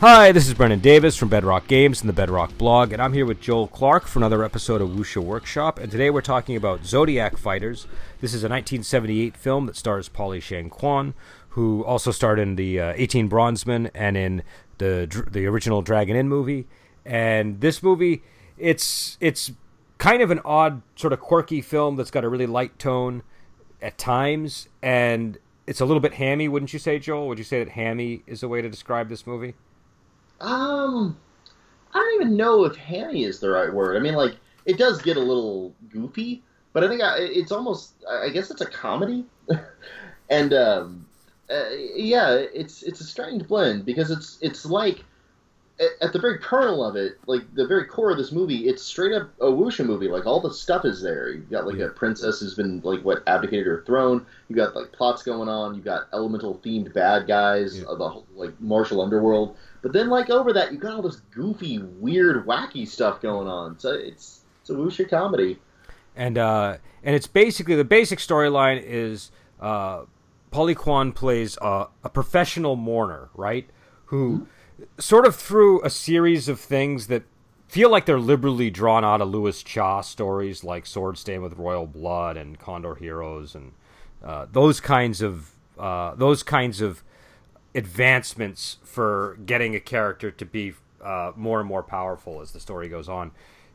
Hi, this is Brendan Davis from Bedrock Games and the Bedrock blog, and I'm here with Joel Clark for another episode of Wuxia Workshop. And today we're talking about Zodiac Fighters. This is a 1978 film that stars Polly Shang Kwan, who also starred in the uh, 18 Bronzemen and in the the original Dragon Inn movie. And this movie, it's it's kind of an odd, sort of quirky film that's got a really light tone at times, and it's a little bit hammy, wouldn't you say, Joel? Would you say that hammy is a way to describe this movie? Um, I don't even know if hammy is the right word. I mean, like it does get a little goofy, but I think I, it's almost. I guess it's a comedy, and um, uh, yeah, it's it's a strange blend because it's it's like at the very kernel of it, like the very core of this movie, it's straight up a wuxia movie. Like all the stuff is there. You got like yeah. a princess who's been like what abdicated her throne. You got like plots going on. You got elemental themed bad guys, yeah. of the like martial underworld. But then, like over that, you got all this goofy, weird, wacky stuff going on. So it's it's a wuxia comedy. And uh, and it's basically the basic storyline is uh, Polly Kwan plays a, a professional mourner, right? Who mm-hmm. Sort of through a series of things that feel like they're liberally drawn out of Louis Cha stories like Sword Stained with Royal Blood and Condor Heroes and uh, those kinds of uh, those kinds of advancements for getting a character to be uh, more and more powerful as the story goes on.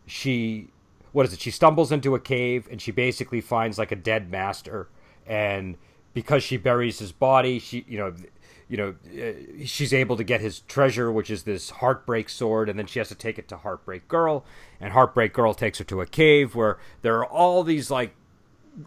She, what is it? She stumbles into a cave and she basically finds like a dead master, and because she buries his body, she, you know, you know, uh, she's able to get his treasure, which is this Heartbreak sword, and then she has to take it to Heartbreak Girl, and Heartbreak Girl takes her to a cave where there are all these like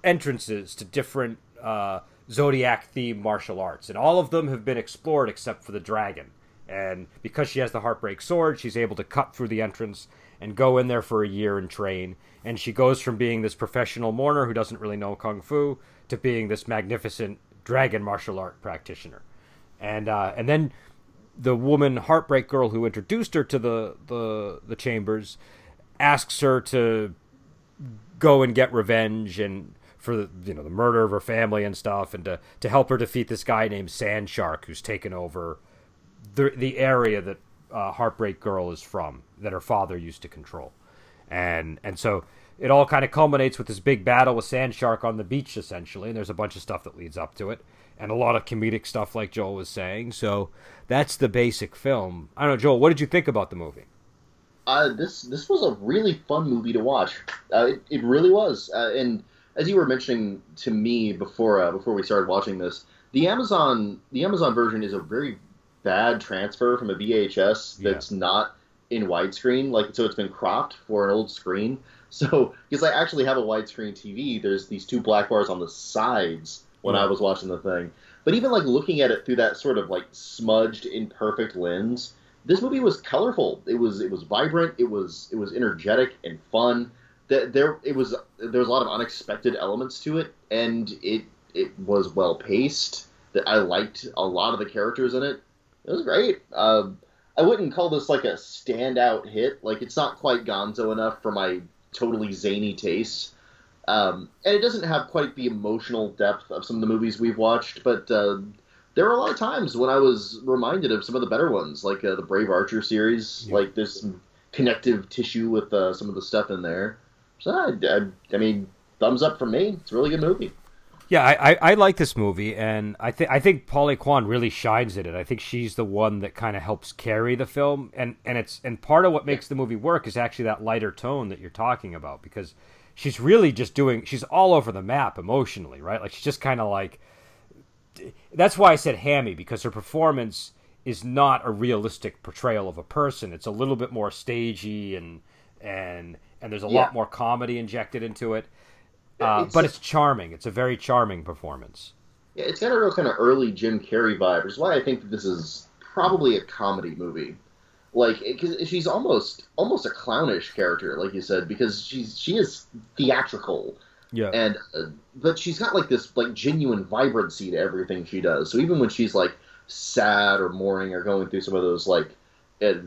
entrances to different. Uh, zodiac themed martial arts, and all of them have been explored except for the dragon. And because she has the Heartbreak sword, she's able to cut through the entrance and go in there for a year and train. And she goes from being this professional mourner who doesn't really know kung fu to being this magnificent dragon martial art practitioner. And uh, and then the woman Heartbreak Girl who introduced her to the the the chambers asks her to go and get revenge and for the you know the murder of her family and stuff, and to to help her defeat this guy named Sand Shark who's taken over the the area that uh, Heartbreak Girl is from, that her father used to control, and and so it all kind of culminates with this big battle with Sand Shark on the beach, essentially. And there's a bunch of stuff that leads up to it, and a lot of comedic stuff, like Joel was saying. So that's the basic film. I don't know, Joel. What did you think about the movie? Uh, this this was a really fun movie to watch. Uh, it, it really was, uh, and as you were mentioning to me before uh, before we started watching this, the Amazon the Amazon version is a very bad transfer from a VHS that's yeah. not in widescreen. Like so, it's been cropped for an old screen. So because I actually have a widescreen TV, there's these two black bars on the sides when yeah. I was watching the thing. But even like looking at it through that sort of like smudged, imperfect lens, this movie was colorful. It was it was vibrant. It was it was energetic and fun That there it was there was a lot of unexpected elements to it, and it it was well paced. That I liked a lot of the characters in it. It was great. Uh, I wouldn't call this like a standout hit. Like it's not quite Gonzo enough for my totally zany taste. Um, and it doesn't have quite the emotional depth of some of the movies we've watched, but uh, there were a lot of times when I was reminded of some of the better ones, like uh, the Brave Archer series. Yeah. Like there's some connective tissue with uh, some of the stuff in there. So I, I, I, mean, thumbs up from me. It's a really good movie. Yeah, I, I, I like this movie, and I think I think Polly Kwan really shines in it. I think she's the one that kind of helps carry the film, and and it's and part of what makes the movie work is actually that lighter tone that you're talking about because she's really just doing she's all over the map emotionally, right? Like she's just kind of like that's why I said hammy because her performance is not a realistic portrayal of a person. It's a little bit more stagey and and and there's a yeah. lot more comedy injected into it. Uh, it's but a, it's charming. It's a very charming performance. Yeah, it's got a real kind of early Jim Carrey vibe, which is why I think that this is probably a comedy movie. Like, because she's almost almost a clownish character, like you said, because she's she is theatrical. Yeah. And uh, but she's got like this like genuine vibrancy to everything she does. So even when she's like sad or mourning or going through some of those like, it,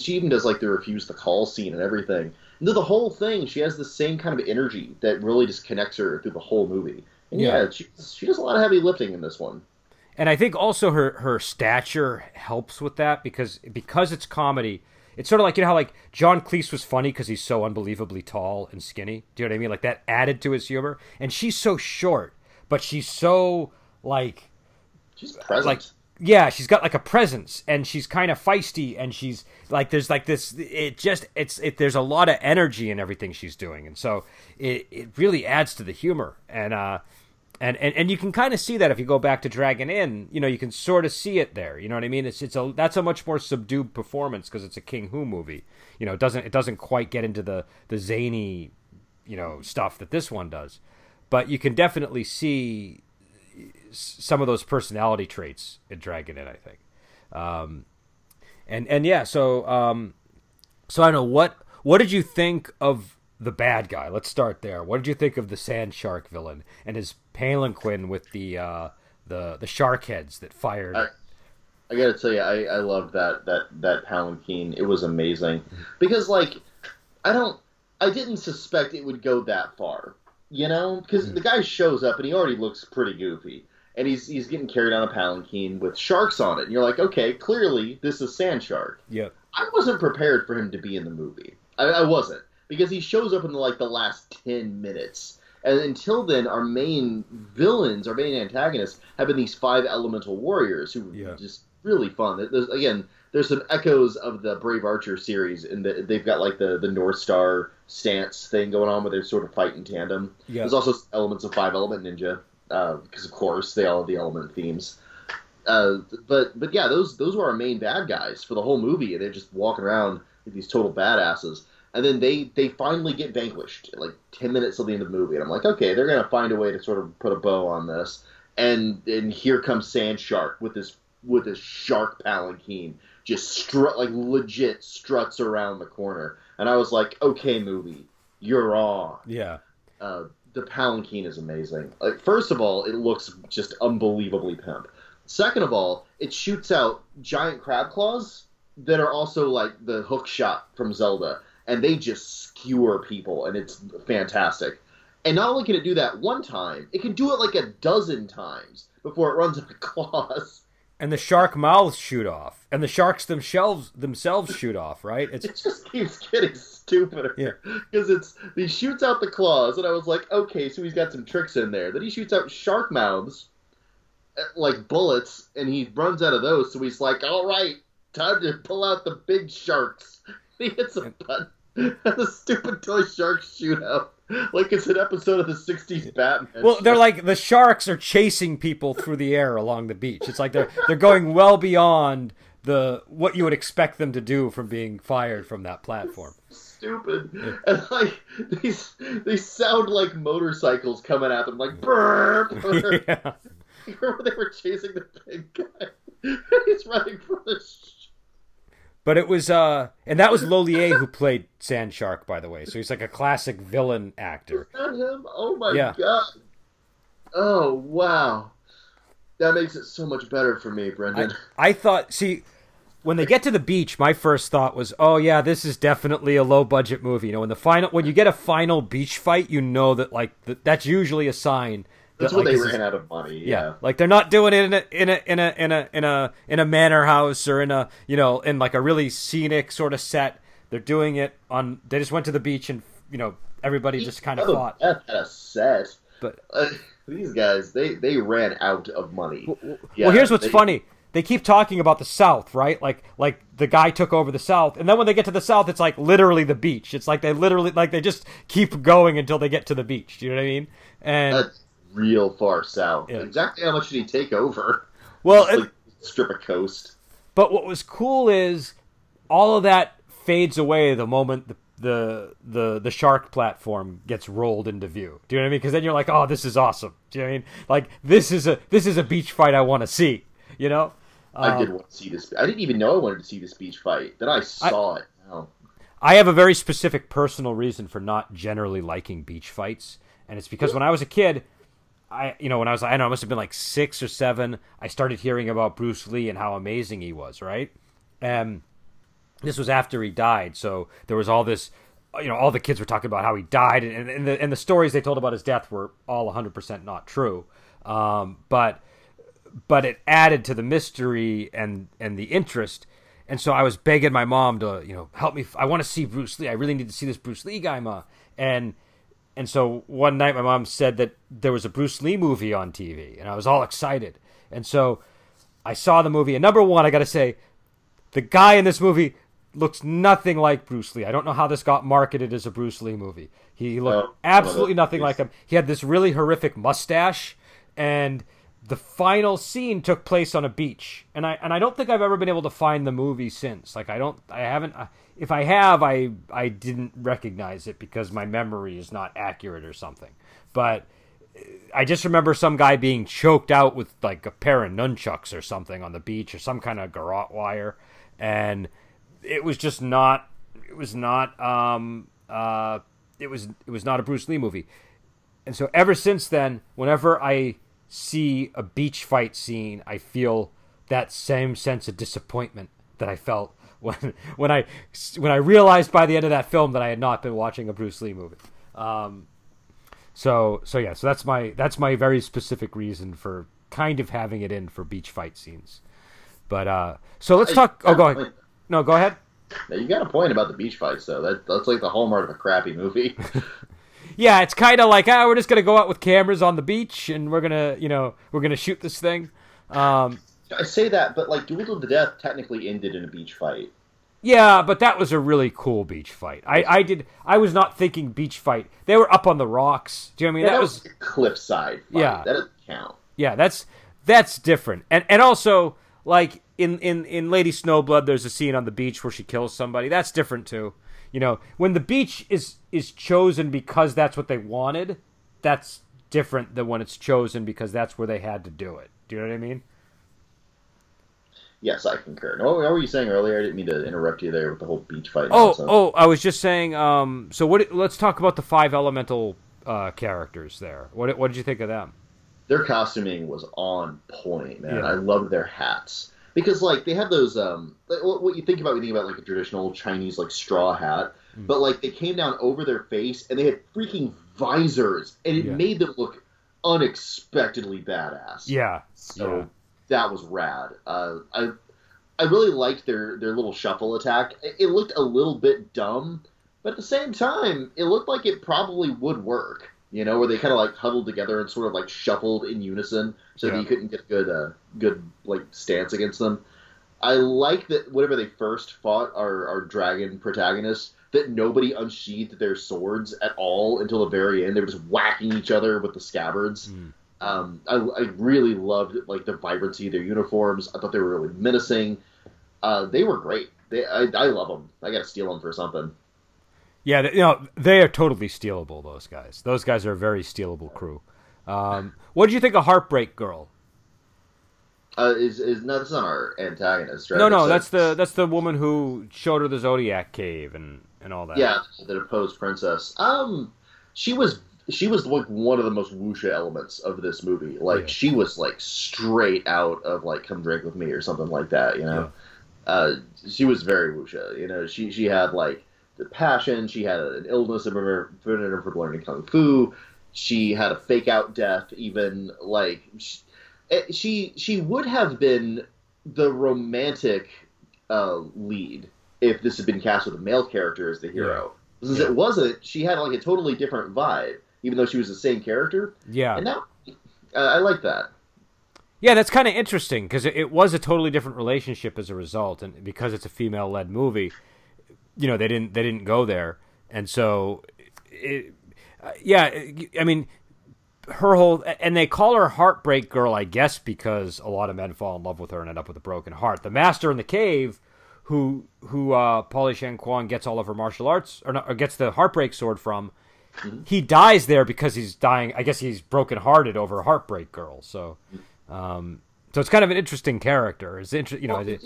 she even does like the refuse the call scene and everything And the whole thing, she has the same kind of energy that really just connects her through the whole movie. And yeah, yeah she, she does a lot of heavy lifting in this one. And I think also her her stature helps with that because because it's comedy. It's sort of like you know how like John Cleese was funny because he's so unbelievably tall and skinny. Do you know what I mean? Like that added to his humor. And she's so short, but she's so like she's present. Like yeah, she's got like a presence and she's kind of feisty and she's like there's like this it just it's it there's a lot of energy in everything she's doing and so it it really adds to the humor and uh and and, and you can kind of see that if you go back to Dragon Inn, you know, you can sort of see it there. You know what I mean? It's it's a that's a much more subdued performance because it's a King Hu movie. You know, it doesn't it doesn't quite get into the the zany, you know, stuff that this one does. But you can definitely see some of those personality traits in Dragon Inn, I think. Um, and and yeah, so um, so I don't know what what did you think of the bad guy? Let's start there. What did you think of the Sand Shark villain and his palanquin with the uh, the the shark heads that fired? I, I gotta tell you, I, I loved that that that palanquin. It was amazing because like I don't I didn't suspect it would go that far. You know, because mm. the guy shows up and he already looks pretty goofy and he's he's getting carried on a palanquin with sharks on it. And you're like, okay, clearly this is Sand Shark. Yeah. I wasn't prepared for him to be in the movie. I, I wasn't because he shows up in the, like the last ten minutes. And until then, our main villains, our main antagonists, have been these five elemental warriors who yeah. are just really fun. There's, again, there's some echoes of the Brave Archer series, and the, they've got like the the North Star stance thing going on, where they sort of fight in tandem. Yeah. There's also elements of Five Element Ninja because uh, of course they all have the element themes. Uh, but but yeah, those those were our main bad guys for the whole movie, and they're just walking around these total badasses. And then they they finally get vanquished like ten minutes till the end of the movie, and I'm like, okay, they're gonna find a way to sort of put a bow on this. And and here comes Sand Shark with this with this shark palanquin, just strut like legit struts around the corner, and I was like, okay, movie, you're on. Yeah. Uh, the palanquin is amazing. Like first of all, it looks just unbelievably pimp. Second of all, it shoots out giant crab claws that are also like the hook shot from Zelda, and they just skewer people, and it's fantastic. And not only can it do that one time, it can do it like a dozen times before it runs out of claws and the shark mouths shoot off, and the sharks themselves themselves shoot off. Right? It's... It just keeps getting stupider. Yeah, because it's he shoots out the claws, and I was like, okay, so he's got some tricks in there. Then he shoots out shark mouths, eh, like bullets, and he runs out of those. So he's like, all right, time to pull out the big sharks. He hits a button, and the stupid toy sharks shoot out like it's an episode of the 60s Batman. Well, they're like the sharks are chasing people through the air along the beach. It's like they're they're going well beyond the what you would expect them to do from being fired from that platform. Stupid. Yeah. And like these these sound like motorcycles coming at them like burp. Yeah. Remember they were chasing the big guy? He's running from the but it was, uh, and that was Lo Lieh who played Sand Shark, by the way. So he's like a classic villain actor. Him? Oh my yeah. god! Oh wow, that makes it so much better for me, Brendan. I, I thought, see, when they get to the beach, my first thought was, oh yeah, this is definitely a low budget movie. You know, when the final, when you get a final beach fight, you know that like that's usually a sign that's like, they ran out of money. Yeah. yeah. like they're not doing it in a in a in a in a in a in a manor house or in a you know in like a really scenic sort of set. They're doing it on. They just went to the beach and you know everybody just kind of fought. At a set, but uh, these guys they they ran out of money. Well, yeah, well here's what's they, funny. They keep talking about the South, right? Like, like the guy took over the South, and then when they get to the South, it's like literally the beach. It's like they literally, like they just keep going until they get to the beach. Do you know what I mean? And That's real far south. Yeah. Exactly how much did he take over? Well, it, like, strip of coast. But what was cool is all of that fades away the moment the the the, the shark platform gets rolled into view. Do you know what I mean? Because then you're like, oh, this is awesome. Do you know what I mean? Like this is a this is a beach fight I want to see. You know. Um, I did um, want to see this. I didn't even know I wanted to see this beach fight. Then I saw I, it. Oh. I have a very specific personal reason for not generally liking beach fights, and it's because when I was a kid, I you know when I was I don't know I must have been like six or seven I started hearing about Bruce Lee and how amazing he was right and this was after he died so there was all this you know all the kids were talking about how he died and, and the and the stories they told about his death were all 100% not true um, but but it added to the mystery and and the interest. And so I was begging my mom to, you know, help me. I want to see Bruce Lee. I really need to see this Bruce Lee guy, ma. And and so one night my mom said that there was a Bruce Lee movie on TV, and I was all excited. And so I saw the movie. And number one, I got to say, the guy in this movie looks nothing like Bruce Lee. I don't know how this got marketed as a Bruce Lee movie. He looked oh, absolutely nothing like him. He had this really horrific mustache, and the final scene took place on a beach. And I and I don't think I've ever been able to find the movie since. Like I don't, I haven't. If I have, I I didn't recognize it because my memory is not accurate or something. But I just remember some guy being choked out with like a pair of nunchucks or something on the beach or some kind of garrote wire, and it was just not. It was not. Um. Uh. It was. It was not a Bruce Lee movie, and so ever since then, whenever I see a beach fight scene, I feel that same sense of disappointment that I felt when when I when I realized by the end of that film that I had not been watching a Bruce Lee movie. Um, so so yeah, so that's my that's my very specific reason for kind of having it in for beach fight scenes. But uh so let's talk oh go ahead. No, go ahead. Now, you got a point about the beach fights though. That that's like the hallmark of a crappy movie. yeah, it's kind of like, ah, we're just gonna go out with cameras on the beach and we're gonna, you know, we're gonna shoot this thing. Um, I say that, but like Duel to the Death technically ended in a beach fight. Yeah, but that was a really cool beach fight. I, I did. I was not thinking beach fight. They were up on the rocks. Do you know what I mean? Yeah, that, that was, was cliffside. Fight. Yeah, that doesn't count. Yeah, that's that's different. And and also like in in in Lady Snowblood, there's a scene on the beach where she kills somebody. That's different too. You know, when the beach is is chosen because that's what they wanted, that's different than when it's chosen because that's where they had to do it. Do you know what I mean? Yes, I concur. No, what were you saying earlier? I didn't mean to interrupt you there with the whole beach fight. Oh, nonsense. oh, I was just saying. Um, so what? Let's talk about the five elemental uh, characters there. What? What did you think of them? Their costuming was on point, man. Yeah. I loved their hats because, like, they have those. Um, what you think about? You think about like a traditional Chinese like straw hat, mm. but like they came down over their face and they had freaking visors, and it yeah. made them look unexpectedly badass. Yeah. So. Yeah that was rad. Uh, I I really liked their their little shuffle attack. It, it, looked a little bit dumb, but at the same time, it looked like it probably would work. You know, where they kind of like huddled together and sort of like shuffled in unison, so yeah. that you couldn't get a good uh, good like stance against them. I like that whenever they first fought our, our dragon protagonists, that nobody unsheathed their swords at all until the very end. They were just whacking each other with the scabbards. Mm. Um, I, I, really loved like the vibrancy of their uniforms. I thought they were really menacing. Uh, they were great. They, I, I love them. I got to steal them for something. Yeah, you know they are totally stealable. Those guys. Those guys are a very stealable crew. Um, what did you think of Heartbreak Girl? Uh, is is no, that's not our antagonist, right? No, no, that's the that's the woman who showed her the Zodiac cave and and all that. Yeah, the deposed princess. Um, she was she was like one of the most wuxia elements of this movie. Like yeah. she was like straight out of like "Come Drink with Me" or something like that. You know, yeah. uh, she was very wuxia. You know, she she had like passion. She had an illness that prevented her from learning kung fu. She had a fake out death. Even like she she, she would have been the romantic uh, lead if this had been cast with a male character as the hero. Yeah. Since it wasn't, she had like a totally different vibe even though she was the same character. Yeah, and now uh, I like that. Yeah, that's kind of interesting because it, it, was a totally different relationship as a result, and because it's a female-led movie, you know they didn't they didn't go there, and so, it, uh, yeah, I mean, her whole and they call her Heartbreak Girl, I guess, because a lot of men fall in love with her and end up with a broken heart. The Master in the Cave, who who uh, Polly Shang Kwan gets all of her martial arts or, not, or gets the Heartbreak Sword from Mm-hmm. He dies there because he's dying. I guess he's brokenhearted over Heartbreak Girl. So, um, so it's kind of an interesting character. It's interesting, you know. Well, it,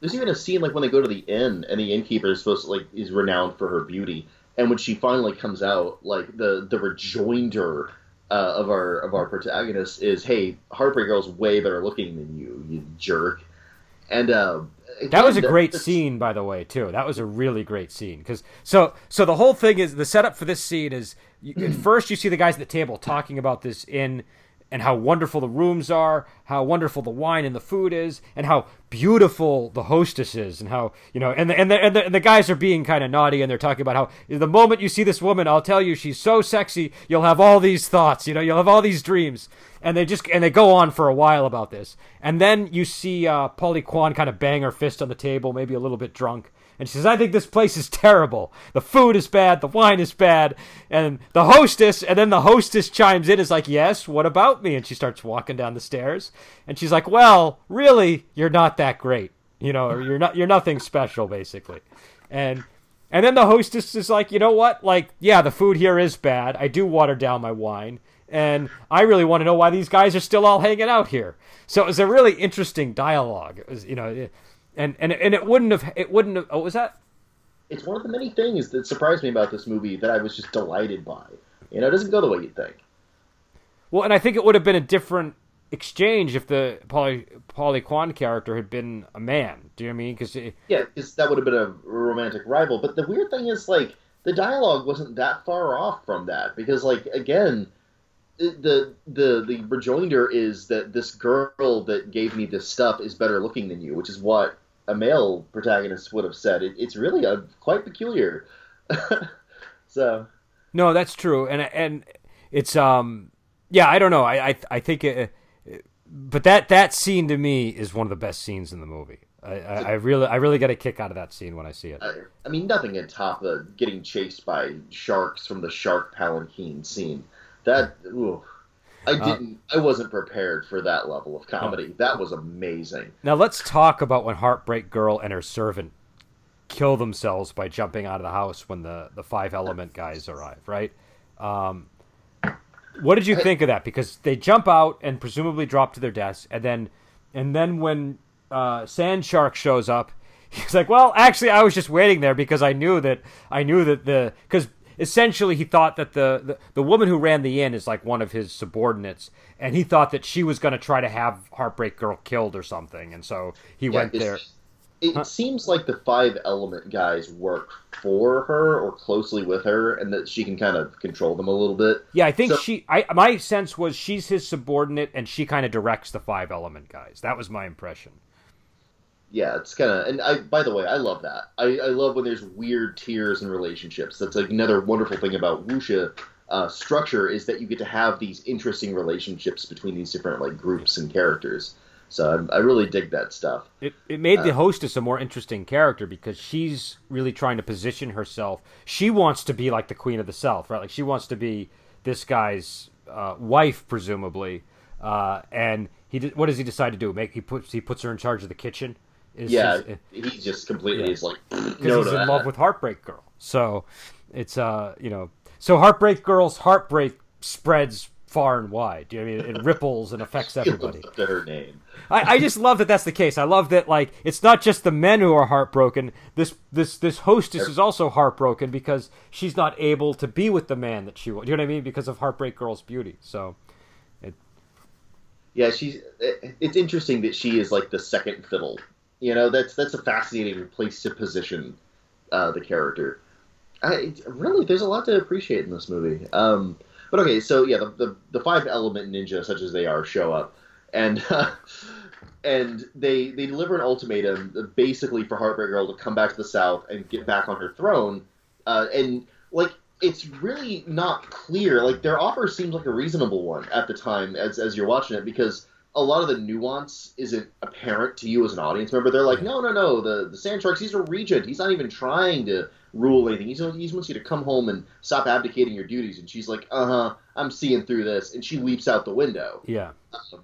there's even a scene like when they go to the inn and the innkeeper is supposed to like is renowned for her beauty, and when she finally comes out, like the the rejoinder uh, of our of our protagonist is, "Hey, Heartbreak Girl's way better looking than you, you jerk." And uh, that was a great scene, by the way, too. That was a really great scene because so so the whole thing is the setup for this scene is you, first you see the guys at the table talking about this in and how wonderful the rooms are, how wonderful the wine and the food is, and how beautiful the hostess is, and how you know, and the and the and the, and the guys are being kind of naughty, and they're talking about how the moment you see this woman, I'll tell you, she's so sexy, you'll have all these thoughts, you know, you'll have all these dreams, and they just and they go on for a while about this, and then you see uh, Polly Kwan kind of bang her fist on the table, maybe a little bit drunk, and she says, I think this place is terrible. The food is bad, the wine is bad. And the hostess, and then the hostess chimes in, is like, Yes, what about me? And she starts walking down the stairs. And she's like, Well, really, you're not that great. You know, or you're not you're nothing special, basically. And and then the hostess is like, you know what? Like, yeah, the food here is bad. I do water down my wine. And I really want to know why these guys are still all hanging out here. So it was a really interesting dialogue. It was, you know, and and and it wouldn't have it wouldn't have. Oh, was that? It's one of the many things that surprised me about this movie that I was just delighted by. You know, it doesn't go the way you'd think. Well, and I think it would have been a different exchange if the Polly Polly Kwan character had been a man. Do you know what I mean? Because yeah, because that would have been a romantic rival. But the weird thing is, like, the dialogue wasn't that far off from that because, like, again, the the the rejoinder is that this girl that gave me this stuff is better looking than you, which is what a male protagonist would have said. It, it's really a, quite peculiar. so. No, that's true, and and it's um yeah I don't know I I, I think it, but that that scene to me is one of the best scenes in the movie. I, I, I really I really get a kick out of that scene when I see it. I, I mean, nothing can top the getting chased by sharks from the shark palanquin scene. That ooh, I uh, didn't. Uh, I wasn't prepared for that level of comedy. That was amazing. Now let's talk about when Heartbreak Girl and her servant kill themselves by jumping out of the house when the the five element guys arrive. Right. Um, what did you think of that? Because they jump out and presumably drop to their deaths, and then and then when uh, Sand Shark shows up, he's like, "Well, actually, I was just waiting there because I knew that I knew that the because essentially he thought that the, the, the woman who ran the inn is like one of his subordinates and he thought that she was going to try to have heartbreak girl killed or something and so he yeah, went there. It huh? seems like the five element guys work for her or closely with her and that she can kind of control them a little bit. Yeah i think so, she i my sense was she's his subordinate and she kind of directs the five element guys. That was my impression yeah, it's kind of. And I, by the way, I love that. I, I love when there's weird tiers and relationships. That's like another wonderful thing about wuxia uh, structure is that you get to have these interesting relationships between these different like groups and characters. So I, I really dig that stuff. It it made uh, the hostess a more interesting character because she's really trying to position herself. She wants to be like the queen of the south, right? Like she wants to be this guy's uh, wife, presumably. Uh, and he what does he decide to do? Make he puts he puts her in charge of the kitchen yeah, his, he just completely yeah. is like because no he's in that. love with Heartbreak Girl. So it's uh you know so Heartbreak Girl's heartbreak spreads far and wide. Do you know I mean it ripples and affects everybody? her name. I, I just love that that's the case. I love that like it's not just the men who are heartbroken. This this this hostess is also heartbroken because she's not able to be with the man that she. Do you know what I mean? Because of Heartbreak Girl's beauty. So. It, yeah, she's. It's interesting that she is like the second fiddle you know, that's that's a fascinating place to position uh, the character. I really, there's a lot to appreciate in this movie. Um, but okay, so yeah, the, the, the five element ninja, such as they are, show up, and uh, and they they deliver an ultimatum, basically for Heartbreak Girl to come back to the South and get back on her throne. Uh, and like, it's really not clear. Like, their offer seems like a reasonable one at the time, as as you're watching it, because a lot of the nuance isn't apparent to you as an audience member. They're like, no, no, no, the the Sand Sharks, he's a regent. He's not even trying to rule anything. He's, he wants you to come home and stop abdicating your duties. And she's like, uh huh, I'm seeing through this. And she leaps out the window. Yeah. Um,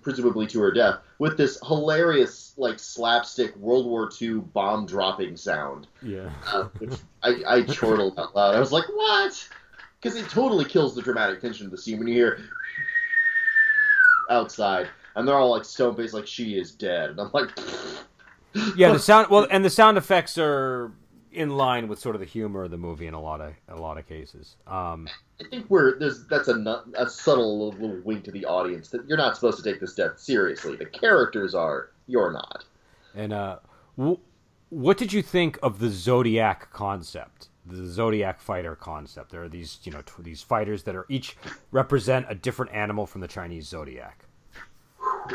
presumably to her death with this hilarious like slapstick World War II bomb dropping sound. Yeah. Uh, which I, I chortled out loud. I was like, what? Because it totally kills the dramatic tension of the scene when you hear outside, and they're all like stone faced, like she is dead, and I'm like, yeah, the sound. Well, and the sound effects are in line with sort of the humor of the movie in a lot of a lot of cases. Um, I think we're there's that's a a subtle little, little wink to the audience that you're not supposed to take this death seriously. The characters are, you're not. And uh, w- what did you think of the zodiac concept? The Zodiac fighter concept. There are these you know t- these fighters that are each represent a different animal from the Chinese zodiac.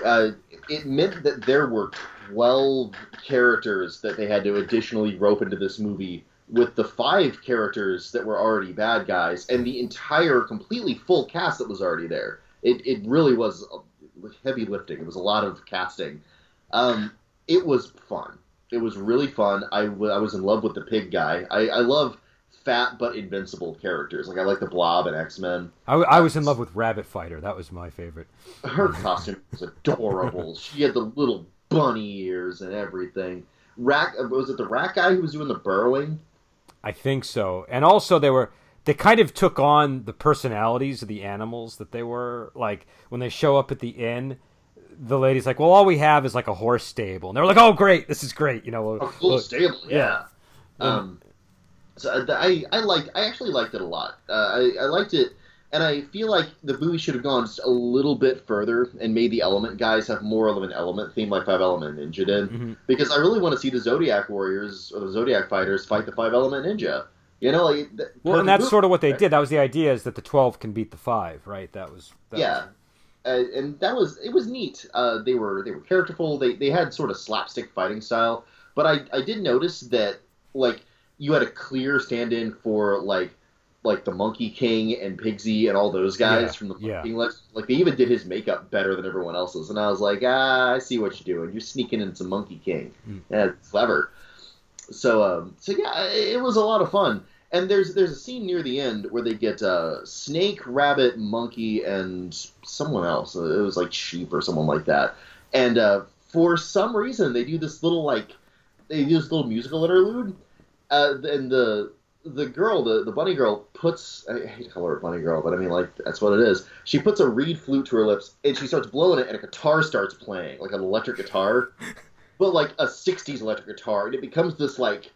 Uh, it meant that there were 12 characters that they had to additionally rope into this movie with the five characters that were already bad guys and the entire completely full cast that was already there. It, it really was heavy lifting. It was a lot of casting. Um, it was fun. It was really fun. I, w- I was in love with the pig guy. I, I love fat but invincible characters. Like I like the Blob and X Men. I, w- I was in love with Rabbit Fighter. That was my favorite. Her costume was adorable. she had the little bunny ears and everything. Rat was it the rat guy who was doing the burrowing? I think so. And also they were they kind of took on the personalities of the animals that they were like when they show up at the inn the lady's like well all we have is like a horse stable and they're like oh great this is great you know a full stable yeah, yeah. um so i i liked i actually liked it a lot uh, i i liked it and I feel like the movie should have gone just a little bit further and made the element guys have more of an element theme like Five Element Ninja did. Mm-hmm. Because I really want to see the Zodiac Warriors or the Zodiac Fighters fight the Five Element Ninja. You know, like well, and that's movie. sort of what they did. That was the idea is that the twelve can beat the five, right? That was that yeah, was... Uh, and that was it was neat. Uh, they were they were characterful. They they had sort of slapstick fighting style, but I I did notice that like you had a clear stand-in for like like the Monkey King and Pigsy and all those guys yeah, from the yeah. King. Like, like they even did his makeup better than everyone else's, and I was like, ah, I see what you're doing. You're sneaking in some Monkey King. Mm. Yeah, clever. So um, so yeah, it was a lot of fun. And there's there's a scene near the end where they get uh, snake, rabbit, monkey, and someone else. It was like sheep or someone like that. And uh, for some reason, they do this little like they do this little musical interlude. Uh, and the the girl, the, the bunny girl, puts I hate to call her a bunny girl, but I mean like that's what it is. She puts a reed flute to her lips and she starts blowing it, and a guitar starts playing, like an electric guitar, but like a '60s electric guitar, and it becomes this like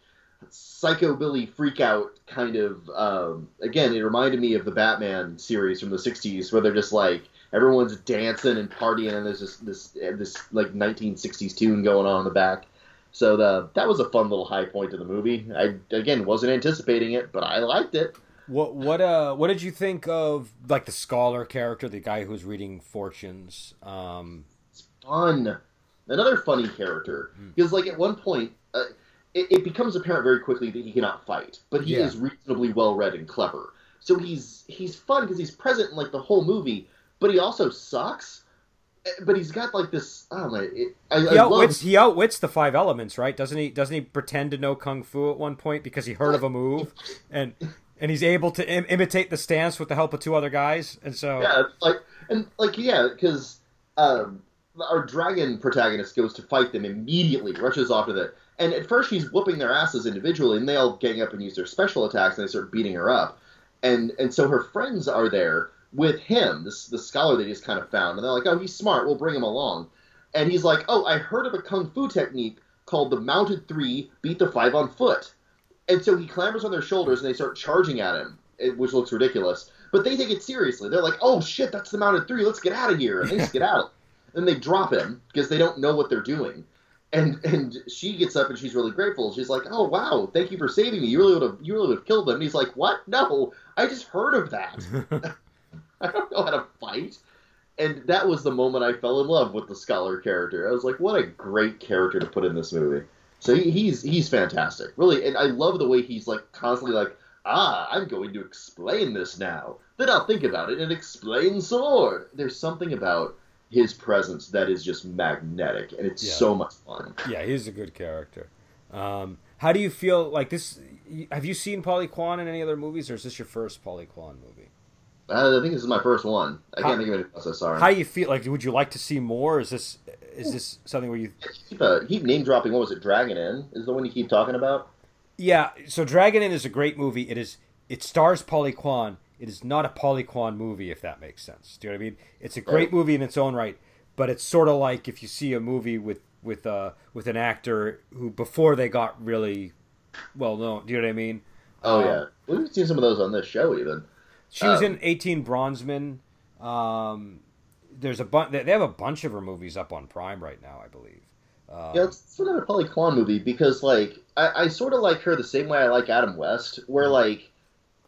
psychobilly freak out kind of um, again it reminded me of the batman series from the 60s where they're just like everyone's dancing and partying and there's this this this like 1960s tune going on in the back. So the, that was a fun little high point of the movie. I again wasn't anticipating it but i liked it. What what uh what did you think of like the scholar character the guy who's reading fortunes um? It's fun. Another funny character. Because hmm. like at one point it, it, becomes apparent very quickly that he cannot fight, but he yeah. is reasonably well read and clever. So he's he's fun because he's present in like the whole movie, but he also sucks. Eh, but he's got like this. Oh my! It, I, he, I outwits, love... he outwits the five elements, right? Doesn't he? Doesn't he pretend to know kung fu at one point because he heard of a move, and and he's able to Im- imitate the stance with the help of two other guys, and so yeah, like and like yeah, because um, our dragon protagonist goes to fight them immediately, rushes off to the and at first, she's whooping their asses individually, and they all gang up and use their special attacks, and they start beating her up. And and so her friends are there with him, this the scholar they just kind of found, and they're like, "Oh, he's smart. We'll bring him along." And he's like, "Oh, I heard of a kung fu technique called the mounted three, beat the five on foot." And so he clambers on their shoulders, and they start charging at him, which looks ridiculous. But they take it seriously. They're like, "Oh shit, that's the mounted three. Let's get out of here!" And they just get out. And they drop him because they don't know what they're doing and and she gets up and she's really grateful. She's like, "Oh wow, thank you for saving me. You really would have you really would have killed them." And he's like, "What? No, I just heard of that. I don't know how to fight." And that was the moment I fell in love with the scholar character. I was like, "What a great character to put in this movie." So he, he's he's fantastic, really, and I love the way he's like constantly like, "Ah, I'm going to explain this now. Then I'll think about it and explain some more." There's something about his presence that is just magnetic, and it's yeah. so much fun. Yeah, he's a good character. Um, how do you feel like this? Have you seen Polly Kwan in any other movies, or is this your first Polly Kwan movie? Uh, I think this is my first one. I how, can't think of anything else I saw. How do you feel? Like, would you like to see more? Is this is this something where you keep, uh, keep name dropping? What was it? Dragon Inn is the one you keep talking about. Yeah, so Dragon Inn is a great movie. It is. It stars Polly Kwan it is not a Polly Kwan movie, if that makes sense. Do you know what I mean? It's a great movie in its own right, but it's sort of like if you see a movie with with uh with an actor who before they got really well known. Do you know what I mean? Oh um, yeah, we've seen some of those on this show even. She was um, in 18 Bronzemen. Um, there's a bunch. They have a bunch of her movies up on Prime right now, I believe. Uh, Yeah, it's sort of a Polly Kwan movie because, like, I, I sort of like her the same way I like Adam West, where, like,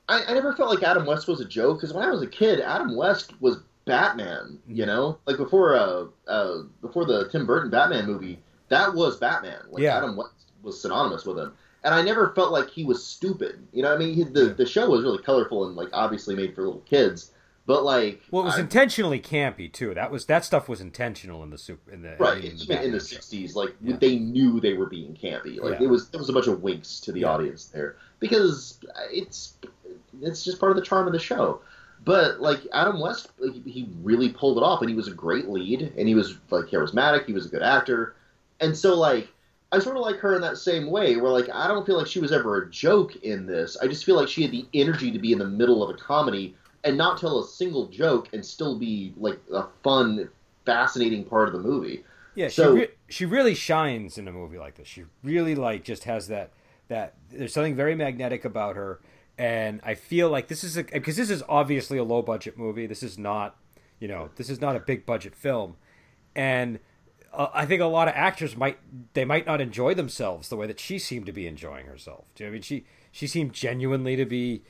I, I never felt like Adam West was a joke because when I was a kid, Adam West was Batman. You know, like before, uh, uh, before the Tim Burton Batman movie, that was Batman. Like, Yeah. Adam West was synonymous with him, and I never felt like he was stupid. You know, what I mean, he, the the show was really colorful and like obviously made for little kids, but like, well, it was I- intentionally campy too. That was that stuff was intentional in the super in the right in the, even in the 60s like Yeah. they knew they were being campy like Yeah. it was there was a bunch of winks to the Yeah. audience there because it's it's just part of the charm of the show but like adam west like, he really pulled it off and he was a great lead and he was like charismatic he was a good actor and so like I sort of like her in that same way, where like I don't feel like she was ever a joke in this. I just feel like she had the energy to be in the middle of a comedy and not tell a single joke and still be like a fun, fascinating part of the movie. Yeah, So- she re- she really shines in a movie like this. She really like just has that that there's something very magnetic about her, and I feel like this is a because this is obviously a low budget movie. This is not, you know, this is not a big budget film, and uh, I think a lot of actors might they might not enjoy themselves the way that she seemed to be enjoying herself. Do you know I mean she she seemed genuinely to be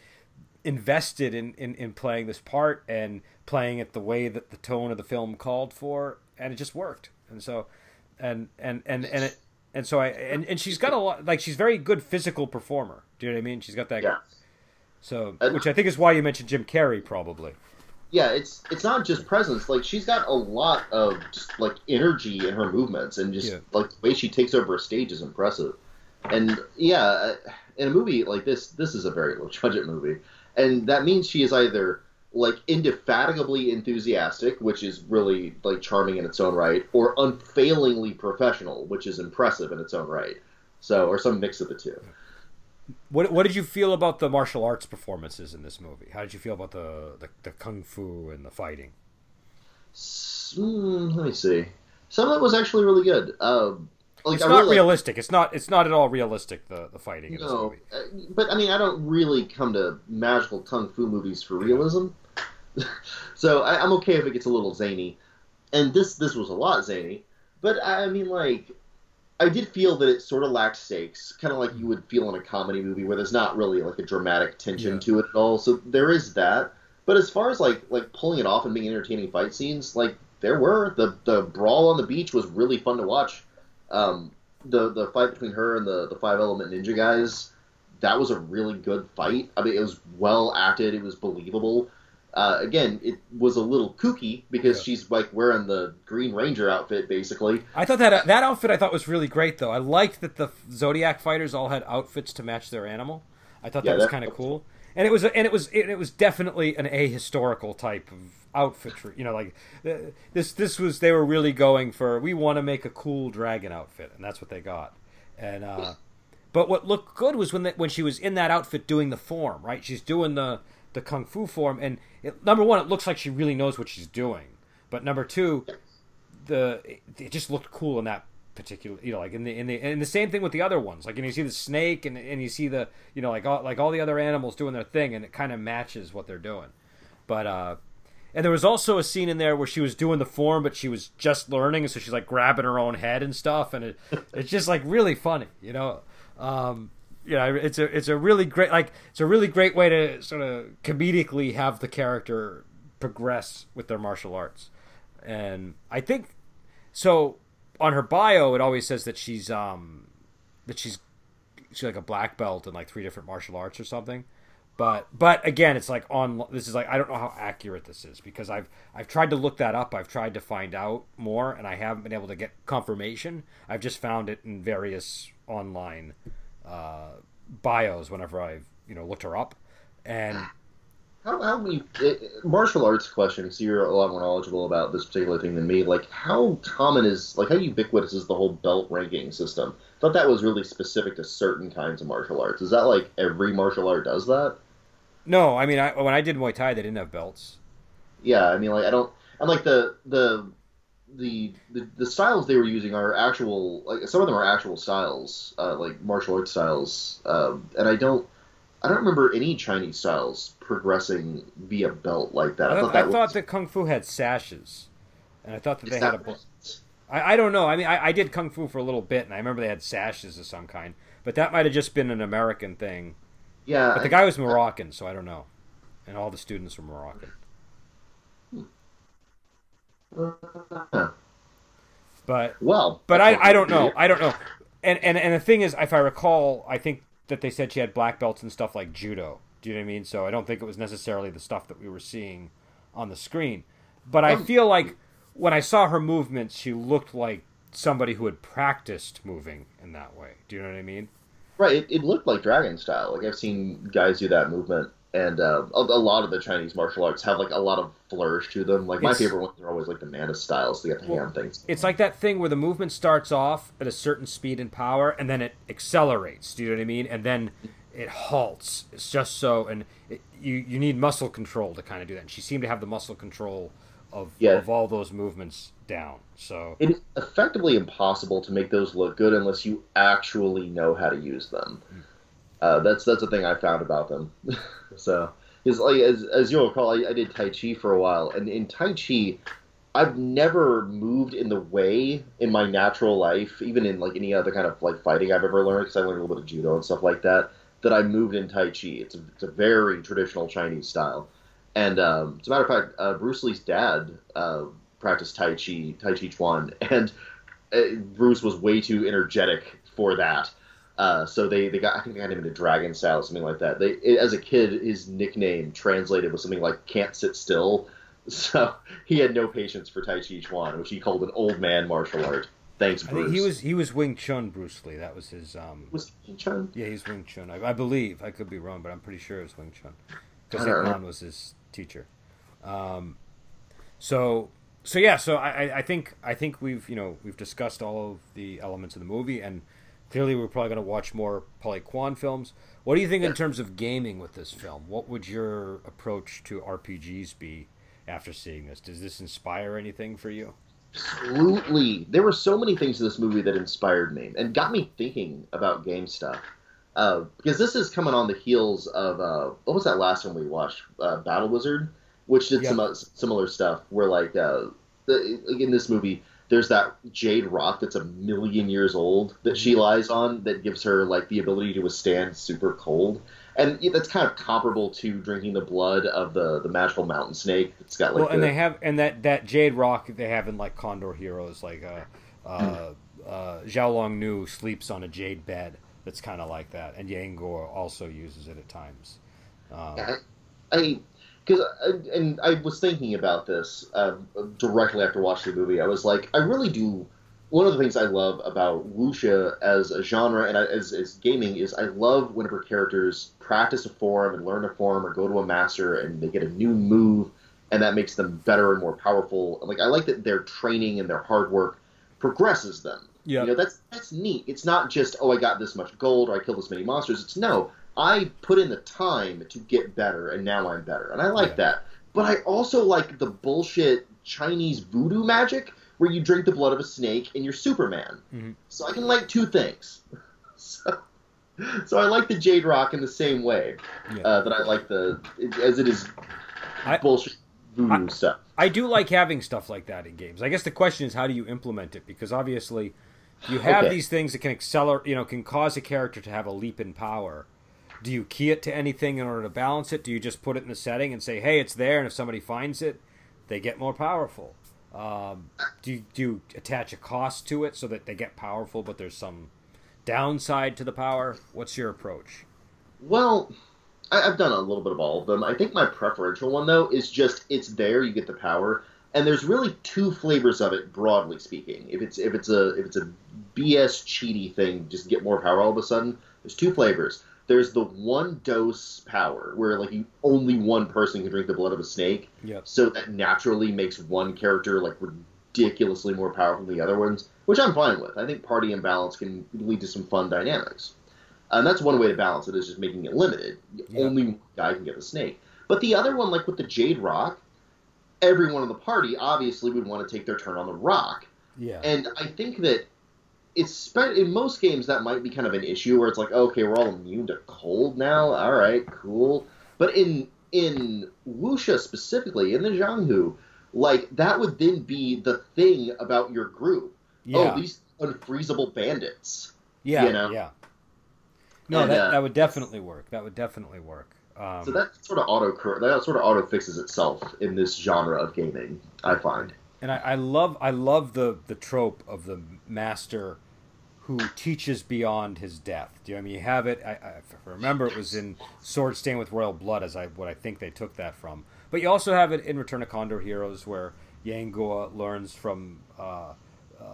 invested in, in, in playing this part and playing it the way that the tone of the film called for and it just worked and so and and and and it and so I and, and she's got a lot like she's very good physical performer do you know what I mean she's got that Yeah. So And- which I think is why you mentioned Jim Carrey probably yeah, it's it's not just presence. Like she's got a lot of just like energy in her movements, and just Yeah. like the way she takes over a stage is impressive. And yeah, uh, in a movie like this, this is a very low budget movie, and that means she is either like indefatigably enthusiastic, which is really like charming in its own right, or unfailingly professional, which is impressive in its own right. So, or some mix of the two. What what did you feel about the martial arts performances in this movie? How did you feel about the the, the kung fu and the fighting? Mm, let me see. Some of it was actually really good. Um, like it's I not really, realistic. It's not it's not at all realistic the the fighting in this movie. uh, but I mean, I don't really come to magical kung fu movies for realism, so I, I'm okay if it gets a little zany. And this this was a lot zany, but I mean, like, I did feel that it sort of lacked stakes, kind of like you would feel in a comedy movie where there's not really like a dramatic tension Yeah. to it at all. So there is that. But as far as like like pulling it off and being entertaining fight scenes, like there were the the brawl on the beach was really fun to watch. Um, the the fight between her and the the five element ninja guys, that was a really good fight. I mean, it was well acted. It was believable. Uh, again, it was a little kooky because Yeah. she's like wearing the Green Ranger outfit, basically. I thought that that outfit I thought was really great though. I liked that the Zodiac fighters all had outfits to match their animal. I thought that Yeah, was kind of cool, and it was and it was it, it was definitely an ahistorical type of outfitry. You know, like uh, this this was they were really going for we want to make a cool dragon outfit, and that's what they got. And uh, but what looked good was when the, when she was in that outfit doing the form, right? She's doing the the kung fu form, and it, number one, it looks like she really knows what she's doing. But number two, the it, it just looked cool in that particular, you know, like in the in the and the same thing with the other ones. Like, and you see the snake, and and you see the you know like all like all the other animals doing their thing, and it kind of matches what they're doing. But uh, and there was also a scene in there where she was doing the form, but she was just learning, so she's like grabbing her own head and stuff, and it, it's just like really funny, you know. Um, yeah, it's a it's a really great like it's a really great way to sort of comedically have the character progress with their martial arts, and I think so. On her bio, it always says that she's um that she's she's like a black belt in like three different martial arts or something. But but again, it's like on this is like I don't know how accurate this is because I've I've tried to look that up. I've tried to find out more, and I haven't been able to get confirmation. I've just found it in various online uh, bios whenever I've you know looked her up, and How, how many it, martial arts questions? You're a lot more knowledgeable about this particular thing than me. Like, how common is like how ubiquitous is the whole belt ranking system? I thought that was really specific to certain kinds of martial arts. Is that like every martial art does that? no, I mean I, when I did Muay Thai, they didn't have belts. Yeah, I mean, like I don't, and like the the the the, the styles they were using are actual. Like some of them are actual styles, uh, like martial arts styles, um, and I don't. I don't remember any Chinese styles progressing via belt like that. I, I, thought I that thought was, that kung fu had sashes, and I thought that is they that had a. right? I, I don't know. I mean, I, I did kung fu for a little bit, and I remember they had sashes of some kind, but that might have just been an American thing. Yeah, But the guy was Moroccan, so I don't know, and all the students were Moroccan. But well, but I, I don't know. I don't know. And, and and the thing is, if I recall, I think that they said she had black belts and stuff like judo. Do you know what I mean? So I don't think it was necessarily the stuff that we were seeing on the screen. But I Um, feel like when I saw her movements, she looked like somebody who had practiced moving in that way. Do you know what I mean? Right, it, it looked like dragon style. Like I've seen guys do that movement, and uh, a, a lot of the Chinese martial arts have like a lot of flourish to them. Like my It's- favorite ones are always like the mana styles. The Well, hand things. It's like that thing where the movement starts off at a certain speed and power, and then it accelerates. Do you know what I mean? And then it halts. It's just so, and it, you you need muscle control to kind of do that. And she seemed to have the muscle control of Yeah. of all those movements down. So It is effectively impossible to make those look good unless you actually know how to use them. Uh, that's that's the thing I found about them. so, is like as as you'll recall, I, I did Tai Chi for a while, and in Tai Chi, I've never moved in the way in my natural life, even in like any other kind of like fighting I've ever learned, because I learned a little bit of judo and stuff like that. That I moved in Tai Chi. It's a, it's a very traditional Chinese style, and um, as a matter of fact, uh, Bruce Lee's dad uh, practiced Tai Chi, Tai Chi Chuan, and uh, Bruce was way too energetic for that. Uh, so they, they got I think they got him into Dragon Style or something like that. They as a kid his nickname translated was something like "can't sit still," so he had no patience for Tai Chi Chuan, which he called an old man martial art. Thanks, I Bruce. think he was he was Wing Chun Bruce Lee. That was his. Um, was he Chun? yeah, he's Wing Chun. I, I believe I could be wrong, but I'm pretty sure it was Wing Chun because I don't know. Man was his teacher. Um, so so yeah, so I, I- I think I think we've you know we've discussed all of the elements of the movie, and clearly we're probably going to watch more Polly Kwan films. What do you think in terms of gaming with this film? What would your approach to RPGs be after seeing this? Does this inspire anything for you? Absolutely. There were so many things in this movie that inspired me and got me thinking about game stuff. Uh, because this is coming on the heels of uh, what was that last one we watched? Uh, Battle Wizard, which did Yeah. some uh, similar stuff. Where like uh, the, in this movie, there's that jade rock that's a million years old that she lies on that gives her like the ability to withstand super cold. And yeah, that's kind of comparable to drinking the blood of the, the magical mountain snake. It's got like well, and the- they have and that that jade rock they have in like Condor Heroes, like uh, uh, uh, Xiao Long Nu sleeps on a jade bed that's kind of like that, and Yang Guo also uses it at times. Um, I, I because and I was thinking about this uh, directly after watching the movie. I was like, I really do. One of the things I love about wuxia as a genre and as, as gaming is I love whenever characters practice a form and learn a form or go to a master and they get a new move and that makes them better and more powerful. Like I like that their training and their hard work progresses them. Yeah. You know, that's that's neat. It's not just, oh, I got this much gold or I killed this many monsters. It's no, I put in the time to get better and now I'm better. And I like Yeah. that. But I also like the bullshit Chinese voodoo magic where you drink the blood of a snake and you're Superman. Mhm. So I can like two things. So, so I like the Jade Rock in the same way Yeah. uh, that I like the, as it is I- bullshit voodoo stuff. I do like having stuff like that in games. I guess the question is how do you implement it? Because obviously, you have Okay. these things that can accelerate, you know, can cause a character to have a leap in power. Do you key it to anything in order to balance it? Do you just put it in the setting and say, "Hey, it's there," and if somebody finds it, they get more powerful? Um, do you, do you attach a cost to it so that they get powerful, but there's some downside to the power? What's your approach? Well, I, I've done a little bit of all of them. I think my preferential one though is just it's there, you get the power, and there's really two flavors of it, broadly speaking. If it's if it's a if it's a BS cheaty thing, just get more power all of a sudden. There's two flavors. There's the one dose power where like you only one person can drink the blood of a snake, Yep. so that naturally makes one character like ridiculously more powerful than the other ones, which I'm fine with. I think party imbalance can lead to some fun dynamics. And that's one way to balance it is just making it limited. Yeah. Only one guy can get the snake. But the other one, like with the Jade Rock, everyone in the party obviously would want to take their turn on the rock. Yeah. And I think that it's spe- in most games that might be kind of an issue where it's like, okay, we're all immune to cold now. All right, cool. But in in Wuxia specifically, in the Jianghu, like that would then be the thing about your group. Yeah. oh, these unfreezable bandits. Yeah, you know? yeah. No, And, that, uh, that would definitely work. That would definitely work. Um, So that sort of auto that sort of auto fixes itself in this genre of gaming. I find. And I, I love I love the the trope of the master who teaches beyond his death. Do you know I mean? You have it. I, I remember it was in Sword Stained with Royal Blood, as I what I think they took that from. But you also have it in Return of Condor Heroes, where Yang Guo learns from uh, uh,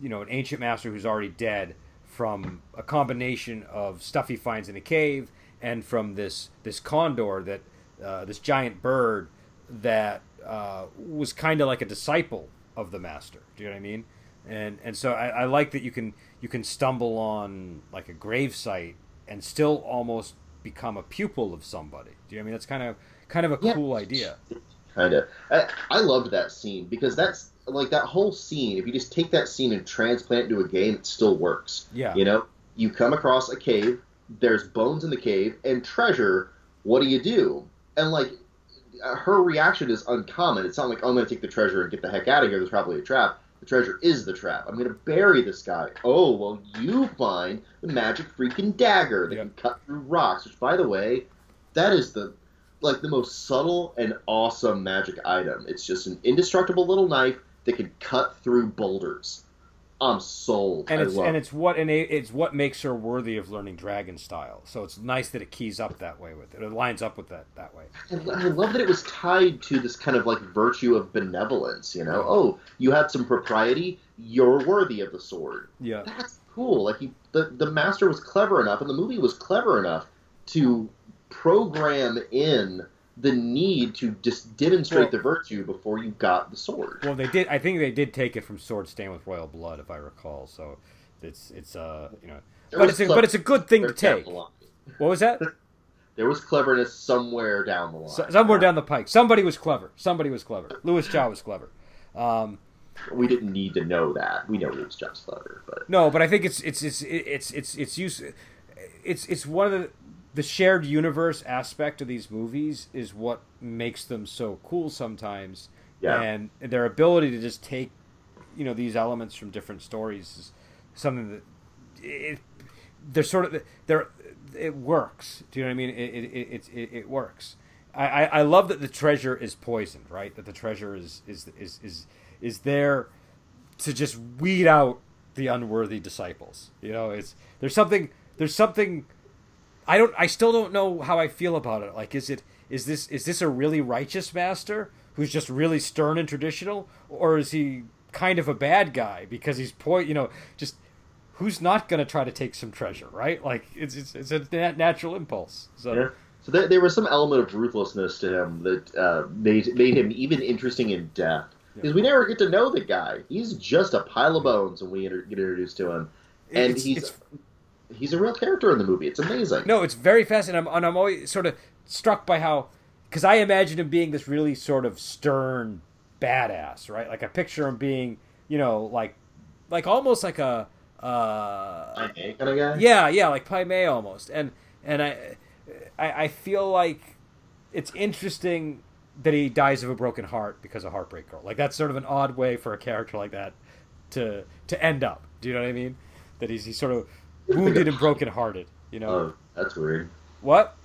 you know an ancient master who's already dead from a combination of stuff he finds in a cave and from this this condor that uh, this giant bird that uh, was kind of like a disciple of the master. Do you know what I mean? And and so I, I like that you can you can stumble on like a grave site and still almost become a pupil of somebody. Do you know what I mean? That's kind of kind of a Yeah. cool idea. Kind of. I, I loved that scene because that's like that whole scene. If you just take that scene and transplant it into a game, it still works. Yeah. You know, you come across a cave. There's bones in the cave and treasure. What do you do? And like, Uh, her reaction is uncommon. It's not like, oh, I'm going to take the treasure and get the heck out of here. There's probably a trap. The treasure is the trap. I'm going to bury this guy. Oh, well, you find the magic freaking dagger that Yep. can cut through rocks. Which, by the way, that is the like the most subtle and awesome magic item. It's just an indestructible little knife that can cut through boulders. I'm sold. and I it's and it. it's what and it's what makes her worthy of learning dragon style. So it's nice that it keys up that way with it. It lines up with that that way. And I love that it was tied to this kind of like virtue of benevolence. You know, oh, you had some propriety. You're worthy of the sword. Yeah. That's cool. Like he, the the master was clever enough, and the movie was clever enough to program in the need to just demonstrate Well- the virtue before you got the sword. Well, they did. I think they did take it from Sword Stained with Royal Blood, if I recall. So it's it's uh you know, There but it's a, but it's a good thing to take. What was that? There was cleverness somewhere down the line. So, somewhere down the pike, somebody was clever. Somebody was clever. Louis Cha was clever. Um, We didn't need to know that. We know was just clever, but No, but I think it's it's it's it's it's it's use it's it's one of the the shared universe aspect of these movies is what makes them so cool sometimes. Yeah. And their ability to just take you know these elements from different stories is something that it they're sort of they're it works. Do you know what I mean? It it it, it, it works. I, I, I love that the treasure is poisoned, right? That the treasure is is is is is there to just weed out the unworthy disciples. You know, it's there's something there's something I don't I still don't know how I feel about it. Like is it is this is this a really righteous master who's just really stern and traditional or is he kind of a bad guy because he's po you know, just who's not going to try to take some treasure, right? Like it's it's, it's a nat- natural impulse. So yeah. So there, there was some element of ruthlessness to him that uh, made made him even interesting in death. Because we never get to know the guy. He's just a pile of bones when we inter- get introduced to him, and it's, he's it's he's a real character in the movie. It's amazing. No, it's very fascinating. I'm, and I'm always sort of struck by how, because I imagine him being this really sort of stern badass, right? Like I picture him being, you know, like, like almost like a, uh, kind of guy. yeah, yeah, like Pai Mei almost. And and I, I, I feel like it's interesting that he dies of a broken heart because of Heartbreak Girl. Like that's sort of an odd way for a character like that to to end up. Do you know what I mean? That he's he's sort of wounded and broken hearted. You know Oh, that's weird. what?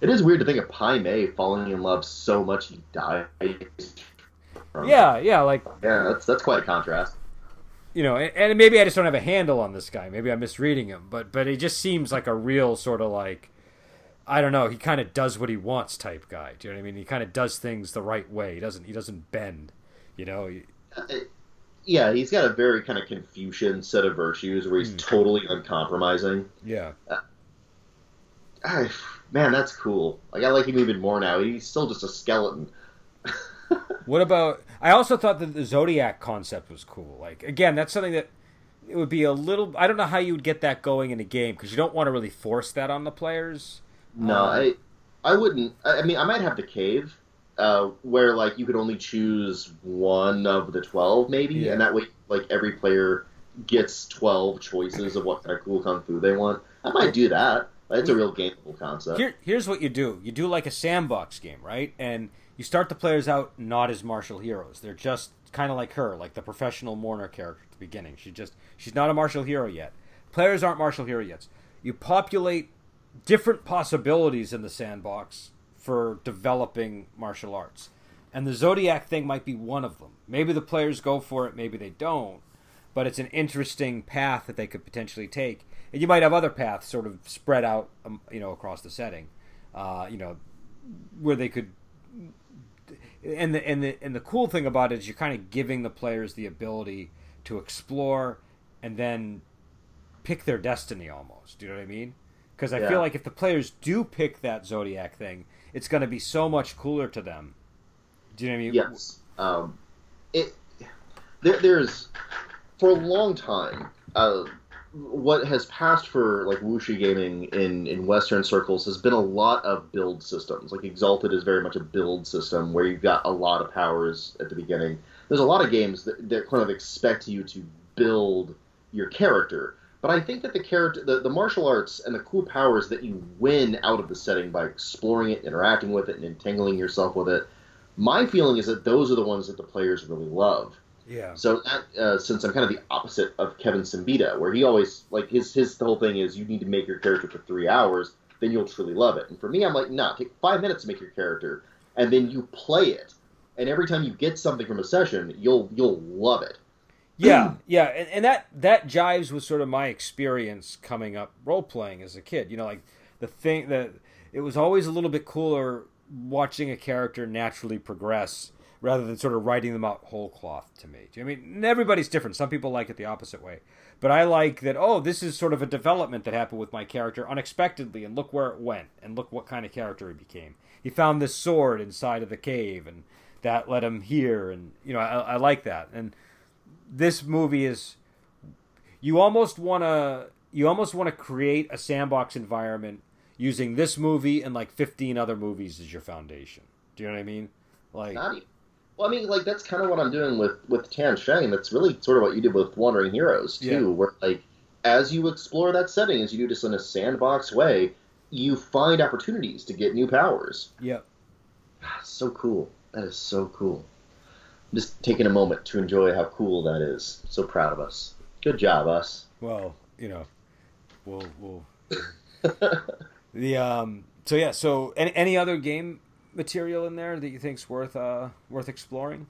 It is weird to think of Pai Mei falling in love so much he dies. from- Yeah, yeah, like yeah, that's that's quite a contrast. you know, and, and maybe I just don't have a handle on this guy. Maybe I'm misreading him, but but he just seems like a real sort of like I don't know. He kind of does what he wants type guy. Do you know what I mean? He kind of does things the right way. He doesn't he doesn't bend. You know, He- Uh, Yeah, he's got a very kind of Confucian set of virtues where he's Hmm. totally uncompromising. yeah. Ah, man, that's cool. Like I like him even more now. He's still just a skeleton. What about? I also thought that the zodiac concept was cool. Like again, that's something that it would be a little. I don't know how you would get that going in a game because you don't want to really force that on the players. No, Um, I I wouldn't. I, I mean, I might have the cave, uh, where like you could only choose one of the twelve, maybe, Yeah. and that way, like every player gets twelve choices of what kind of cool kung fu they want. I might do that. It's a real gameable concept. Here, here's what you do: you do like a sandbox game, right? And you start the players out not as martial heroes; they're just kind of like her, like the professional mourner character at the beginning. She just she's not a martial hero yet. Players aren't martial hero yet. You populate different possibilities in the sandbox for developing martial arts. And the Zodiac thing might be one of them. Maybe the players go for it, maybe they don't. But it's an interesting path that they could potentially take. And you might have other paths sort of spread out, um, you know, across the setting. Uh, you know, where they could and the and the and the cool thing about it is you're kind of giving the players the ability to explore and then pick their destiny almost. Do you know what I mean? Because I Yeah. feel like if the players do pick that zodiac thing, it's going to be so much cooler to them. Do you know what I mean? Yes. Um, it there, there's for a long time. Uh, what has passed for like wuxi gaming in in Western circles has been a lot of build systems. Like Exalted is very much a build system where you've got a lot of powers at the beginning. There's a lot of games that, that kind of expect you to build your character. But I think that the character, the, the martial arts and the cool powers that you win out of the setting by exploring it, interacting with it, and entangling yourself with it, my feeling is that those are the ones that the players really love. Yeah. So that, uh, since I'm kind of the opposite of Kevin Siembieda, where he always like his his whole thing is you need to make your character for three hours, then you'll truly love it. And for me, I'm like, nah, take five minutes to make your character, and then you play it. And every time you get something from a session, you'll you'll love it. Yeah, yeah, and, and that that jives with sort of my experience coming up role playing as a kid. You know, like the thing that it was always a little bit cooler watching a character naturally progress rather than sort of writing them out whole cloth to me. I mean, everybody's different. Some people like it the opposite way, but I like that. Oh, this is sort of a development that happened with my character unexpectedly, and look where it went, and look what kind of character he became. He found this sword inside of the cave, and that led him here, and you know, I, I like that and this movie is you almost want to you almost want to create a sandbox environment using this movie and like 15 other movies as your foundation do you know what i mean like even, well, I mean, like that's kind of what I'm doing with with Tan Shang. That's really sort of what you did with Wandering Heroes too, Yeah. where like as you explore that setting, as you do just in a sandbox way, you find opportunities to get new powers. yep ah, So cool. That is so cool. Just taking a moment to enjoy how cool that is. So proud of us. Good job, us. well you know we'll we'll the um so yeah so any, any other game material in there that you think's worth uh worth exploring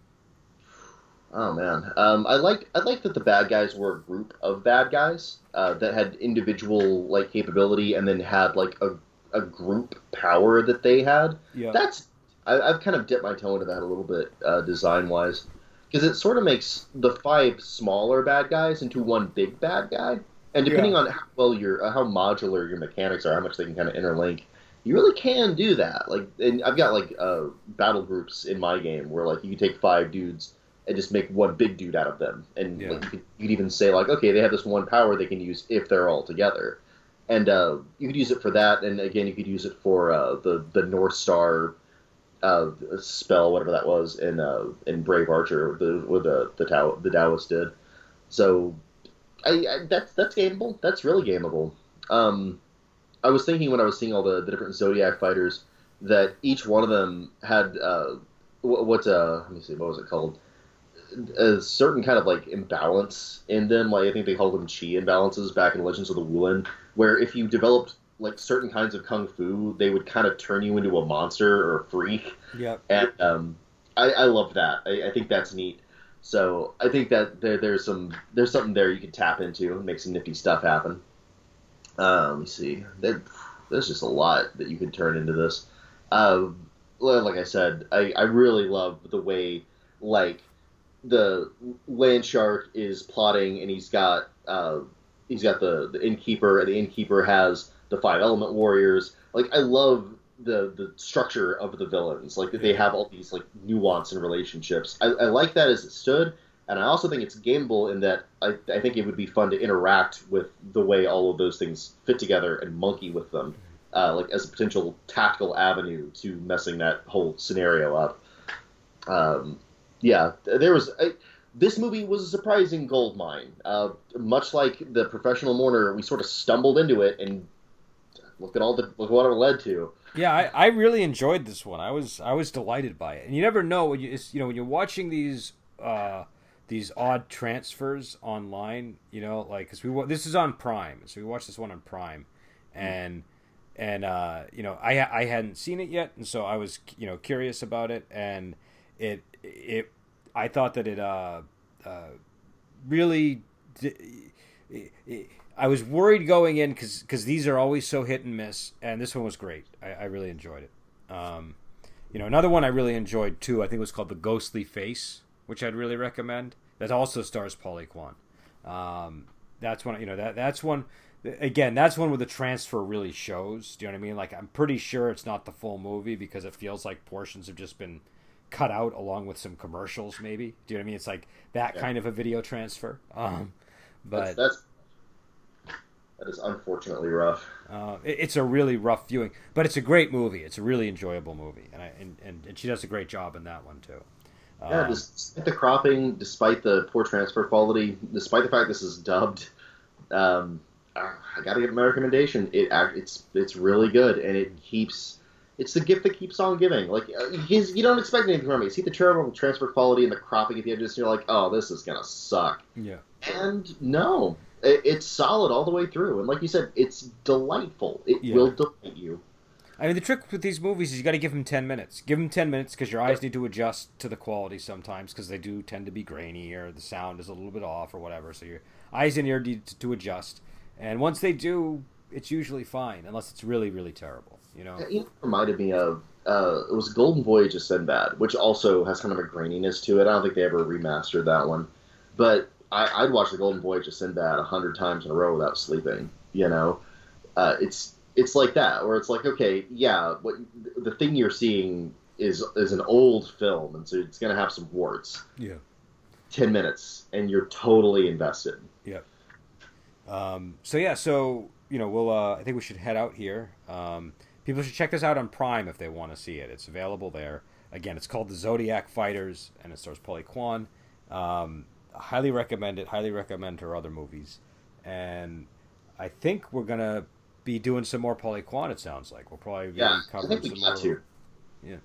Oh man, um, I like I like that the bad guys were a group of bad guys uh, that had individual like capability and then had like a, a group power that they had. yeah That's I, I've kind of dipped my toe into that a little bit uh, design wise because it sort of makes the five smaller bad guys into one big bad guy. And depending Yeah. on how well your uh, how modular your mechanics are, how much they can kind of interlink, you really can do that. Like, and I've got like uh, battle groups in my game where like you can take five dudes and just make one big dude out of them, and Yeah. like, you, could, you could even say like, okay, they have this one power they can use if they're all together, and uh, you could use it for that, and again, you could use it for uh, the the North Star uh, spell, whatever that was, in uh, in Brave Archer, the with the the Tao, the Taoist did. So, I, I that's that's gameable. That's really gameable. Um, I was thinking when I was seeing all the, the different Zodiac fighters that each one of them had uh, what, uh, let me see, what was it called? A certain kind of like imbalance in them. Like I think they called them chi imbalances back in Legends of the Wulin, where if you developed like certain kinds of kung fu, they would kind of turn you into a monster or a freak yep and um, I, I love that. I, I think that's neat. So I think that there, there's some there's something there you can tap into and make some nifty stuff happen. Uh, let me see. There, there's just a lot that you can turn into this. Uh, like I said, I, I really love the way like the land shark is plotting and he's got uh, he's got the, the innkeeper and the innkeeper has the five element warriors. Like I love the the structure of the villains. Like that they have all these like nuance and relationships. I, I like that as it stood, and I also think it's gameable in that I, I think it would be fun to interact with the way all of those things fit together and monkey with them, uh, like as a potential tactical avenue to messing that whole scenario up. Um, yeah, there was. I, this movie was a surprising gold mine. Uh, much like the professional mourner, we sort of stumbled into it and look at all the look what it led to. Yeah, I, I really enjoyed this one. I was I was delighted by it. And you never know when you it's, you know when you're watching these uh, these odd transfers online. You know, like because we this is on Prime, so we watched this one on Prime, and and uh, you know I I hadn't seen it yet, and so I was you know curious about it, and it it I thought that it uh, uh really. d- it- I was worried going in because these are always so hit and miss, and this one was great. I, I really enjoyed it. Um, you know, another one I really enjoyed too. I think it was called The Ghostly Face, which I'd really recommend. That also stars Polly Kwan. Um, that's one. You know that that's one. Again, that's one where the transfer really shows. Do you know what I mean? Like, I'm pretty sure it's not the full movie because it feels like portions have just been cut out along with some commercials. Maybe. Do you know what I mean? It's like that Yeah. kind of a video transfer. Um, but That's, that's that is unfortunately rough. uh, it- it's a really rough viewing, but it's a great movie. It's a really enjoyable movie, and I, and, and, and she does a great job in that one too. Yeah, Um, despite the cropping, despite the poor transfer quality, despite the fact this is dubbed, um, I got to give my recommendation. It it's it's really good, and it keeps. It's the gift that keeps on giving. Like uh, you don't expect anything from it. You see the terrible transfer quality and the cropping at the edges, and you're like, oh, this is gonna suck. yeah, And no, it's solid all the way through. And like you said, it's delightful. It Yeah. will delight you. I mean the trick with these movies is you got to give them ten minutes. Give them ten minutes because your eyes need to adjust to the quality sometimes because they do tend to be grainy or the sound is a little bit off or whatever. So your eyes and ear need to, to adjust, and once they do, it's usually fine unless it's really really terrible. You know. You know, it reminded me of uh, it was Golden Voyage of Sinbad, which also has kind of a graininess to it. I don't think they ever remastered that one, but I, I'd watch the Golden Voyage of Sinbad a hundred times in a row without sleeping. You know, uh, it's it's like that where it's like, okay, yeah, what the thing you're seeing is is an old film, and so it's gonna have some warts. Yeah. Ten minutes, and you're totally invested. Yeah. Um, so yeah, so you know, we'll. Uh, I think we should head out here. Um, people should check this out on Prime if they want to see it. It's available there. Again, it's called the Zodiac Fighters, and it stars Polly Kwan. Um, highly recommend it. Highly recommend her other movies, and I think we're gonna be doing some more Polly Kwan. It sounds like we'll probably be Yeah, covering some more. to. Yeah.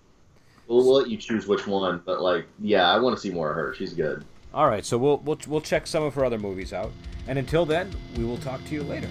We'll, we'll let you choose which one, but like, yeah, I want to see more of her. She's good. All right, so we'll we'll we'll check some of her other movies out, and until then, we will talk to you later.